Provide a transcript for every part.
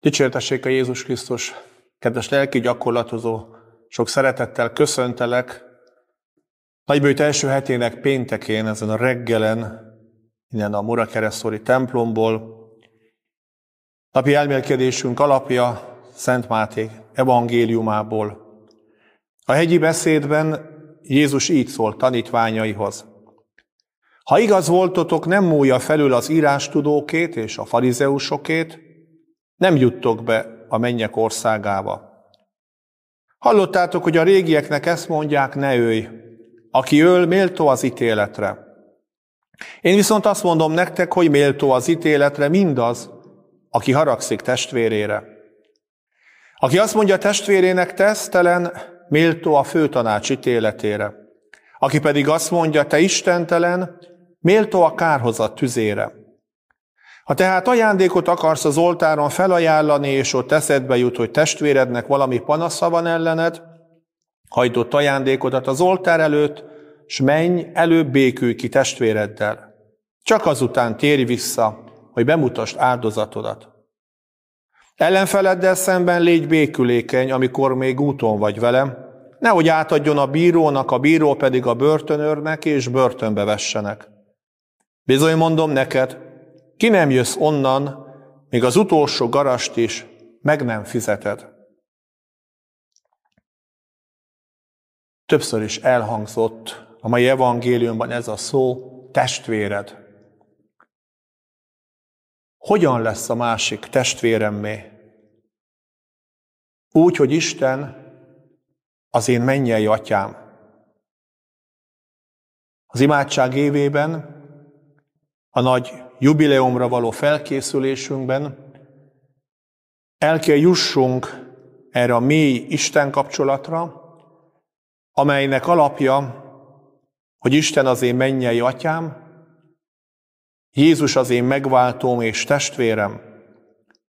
Dicsértessék a Jézus Krisztus, kedves lelki gyakorlatozó, sok szeretettel köszöntelek. Nagybőjt első hetének péntekén, ezen a reggelen, innen a Murakeresztori templomból. Napi elmélkedésünk alapja Szent Máté evangéliumából. A hegyi beszédben Jézus így szólt tanítványaihoz. Ha igaz voltotok, nem múlja felül az írástudókét és a farizeusokét, nem juttok be a mennyek országába. Hallottátok, hogy a régieknek ezt mondják, ne őj, aki öl, méltó az ítéletre. Én viszont azt mondom nektek, hogy méltó az ítéletre mindaz, aki haragszik testvérére. Aki azt mondja testvérének tesztelen, méltó a főtanács ítéletére. Aki pedig azt mondja, te istentelen, méltó a kárhozat tüzére. Ha tehát ajándékot akarsz az oltáron felajánlani, és ott eszedbe jut, hogy testvérednek valami panasza van ellened, hagyd ott ajándékodat az oltár előtt, s menj, előbb békülj ki testvéreddel. Csak azután térj vissza, hogy bemutasd áldozatodat. Ellenfeleddel szemben légy békülékeny, amikor még úton vagy velem, nehogy átadjon a bírónak, a bíró pedig a börtönőrnek, és börtönbe vessenek. Bizony mondom neked, ki nem jössz onnan, még az utolsó garast is meg nem fizeted. Többször is elhangzott a mai evangéliumban ez a szó, testvéred. Hogyan lesz a másik testvéremmé? Úgy, hogy Isten az én mennyei atyám. Az imádság évében, a nagy jubileumra való felkészülésünkben el kell jussunk erre a mély Isten kapcsolatra, amelynek alapja, hogy Isten az én mennyei atyám, Jézus az én megváltóm és testvérem,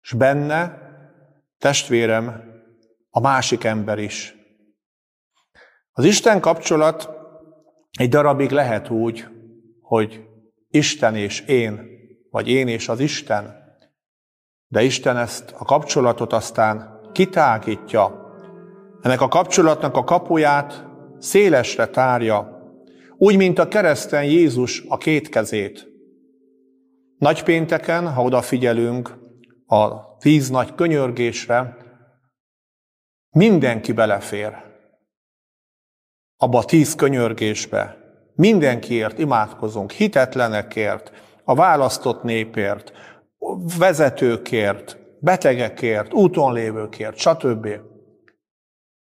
és benne testvérem a másik ember is. Az Isten kapcsolat egy darabig lehet úgy, hogy Isten és én vagy én és az Isten. De Isten ezt a kapcsolatot aztán kitágítja. Ennek a kapcsolatnak a kapuját szélesre tárja, úgy, mint a kereszten Jézus a két kezét. Nagypénteken, ha odafigyelünk a tíz nagy könyörgésre, mindenki belefér. Abba a tíz könyörgésbe. Mindenkiért imádkozunk, hitetlenekért, a választott népért, vezetőkért, betegekért, úton lévőkért, stb.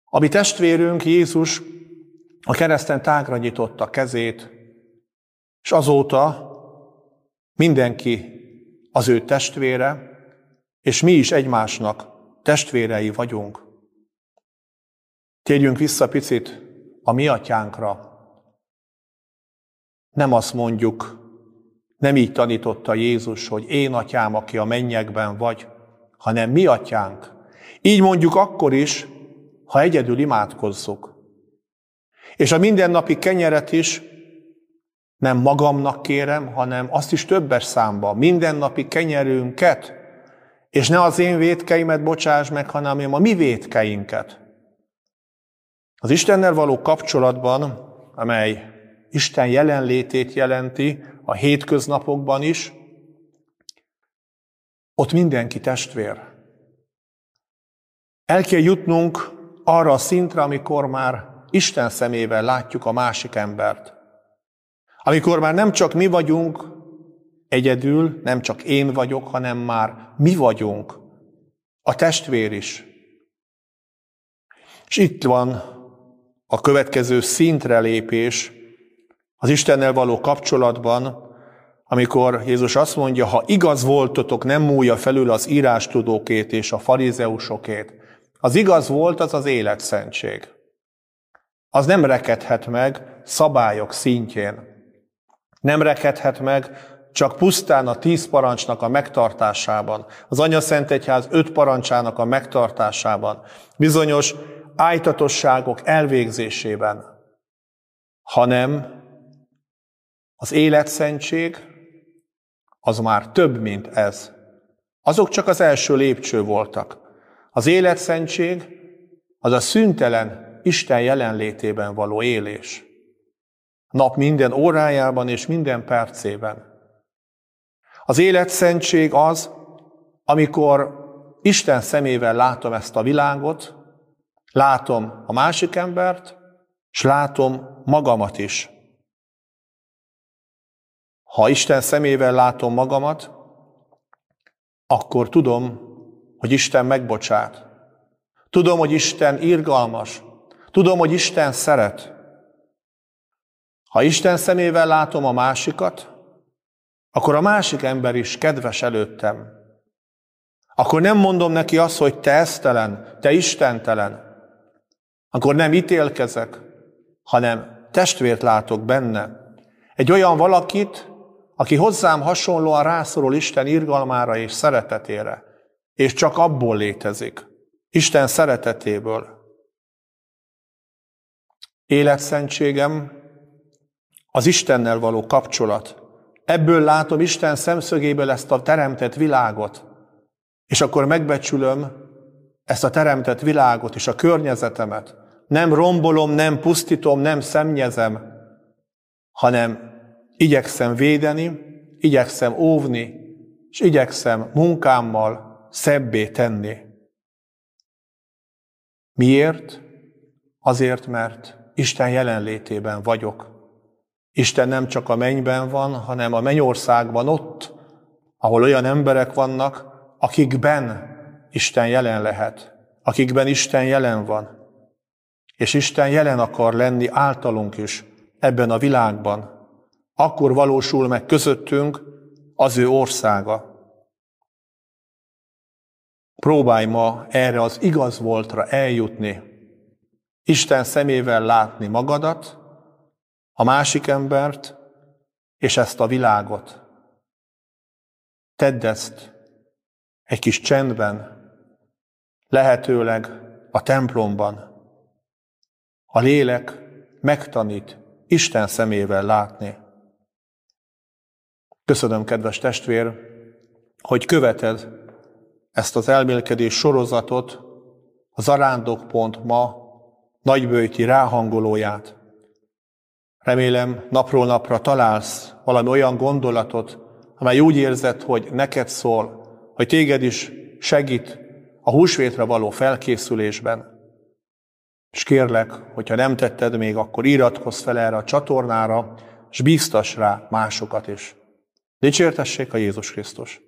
A mi testvérünk Jézus a kereszten tágra nyitotta kezét, és azóta mindenki az ő testvére, és mi is egymásnak testvérei vagyunk. Térjünk vissza picit a mi atyánkra. Nem azt mondjuk, nem így tanította Jézus, hogy én atyám, aki a mennyekben vagy, hanem mi atyánk. Így mondjuk akkor is, ha egyedül imádkozzuk. És a mindennapi kenyeret is nem magamnak kérem, hanem azt is többes számba, mindennapi kenyerünket, és ne az én vétkeimet bocsáss meg, hanem a mi vétkeinket. Az Istennel való kapcsolatban, amely Isten jelenlétét jelenti a hétköznapokban is, ott mindenki testvér. El kell jutnunk arra a szintre, amikor már Isten szemével látjuk a másik embert. Amikor már nem csak mi vagyunk egyedül, nem csak én vagyok, hanem már mi vagyunk, a testvér is. És itt van a következő szintre lépés, az Istennel való kapcsolatban, amikor Jézus azt mondja, ha igaz voltotok, nem múlja felül az írástudókét és a farizeusokét. Az igaz volt, az az életszentség. Az nem rekedhet meg szabályok szintjén. Nem rekedhet meg csak pusztán a tíz parancsnak a megtartásában, az Anya Szent Egyház öt parancsának a megtartásában, bizonyos ájtatosságok elvégzésében, hanem az életszentség az már több, mint ez. azok csak az első lépcső voltak. Az életszentség az a szüntelen Isten jelenlétében való élés. Nap minden órájában és minden percében. Az életszentség az, amikor Isten szemével látom ezt a világot, látom a másik embert, és látom magamat is. Ha Isten szemével látom magamat, akkor tudom, hogy Isten megbocsát. Tudom, hogy Isten irgalmas. Tudom, hogy Isten szeret. Ha Isten szemével látom a másikat, akkor a másik ember is kedves előttem. Akkor nem mondom neki azt, hogy te esztelen, te istentelen. Akkor nem ítélkezek, hanem testvért látok benne. Egy olyan valakit, aki hozzám hasonlóan rászorul Isten irgalmára és szeretetére, és csak abból létezik, Isten szeretetéből. Életszentségem az Istennel való kapcsolat. Ebből látom Isten szemszögéből ezt a teremtett világot, és akkor megbecsülöm ezt a teremtett világot és a környezetemet. Nem rombolom, nem pusztítom, nem szemnyezem, hanem igyekszem védeni, igyekszem óvni, és igyekszem munkámmal szebbé tenni. Miért? Azért, mert Isten jelenlétében vagyok. Isten nem csak a mennyben van, hanem a mennyországban ott, ahol olyan emberek vannak, akikben Isten jelen lehet, akikben Isten jelen van. És Isten jelen akar lenni általunk is ebben a világban. Akkor valósul meg közöttünk az ő országa. Próbálj ma erre az igaz voltra eljutni, Isten szemével látni magadat, a másik embert, és ezt a világot. Tedd ezt egy kis csendben, lehetőleg a templomban. A lélek megtanít Isten szemével látni. Köszönöm, kedves testvér, hogy követed ezt az elmélkedés sorozatot, a Zarándokpont ma nagybőti ráhangolóját. Remélem napról napra találsz valami olyan gondolatot, amely úgy érzed, hogy neked szól, hogy téged is segít a húsvétre való felkészülésben. És kérlek, hogyha nem tetted még, akkor iratkozz fel erre a csatornára, és bíztass rá másokat is. Dicsértessék a Jézus Krisztus!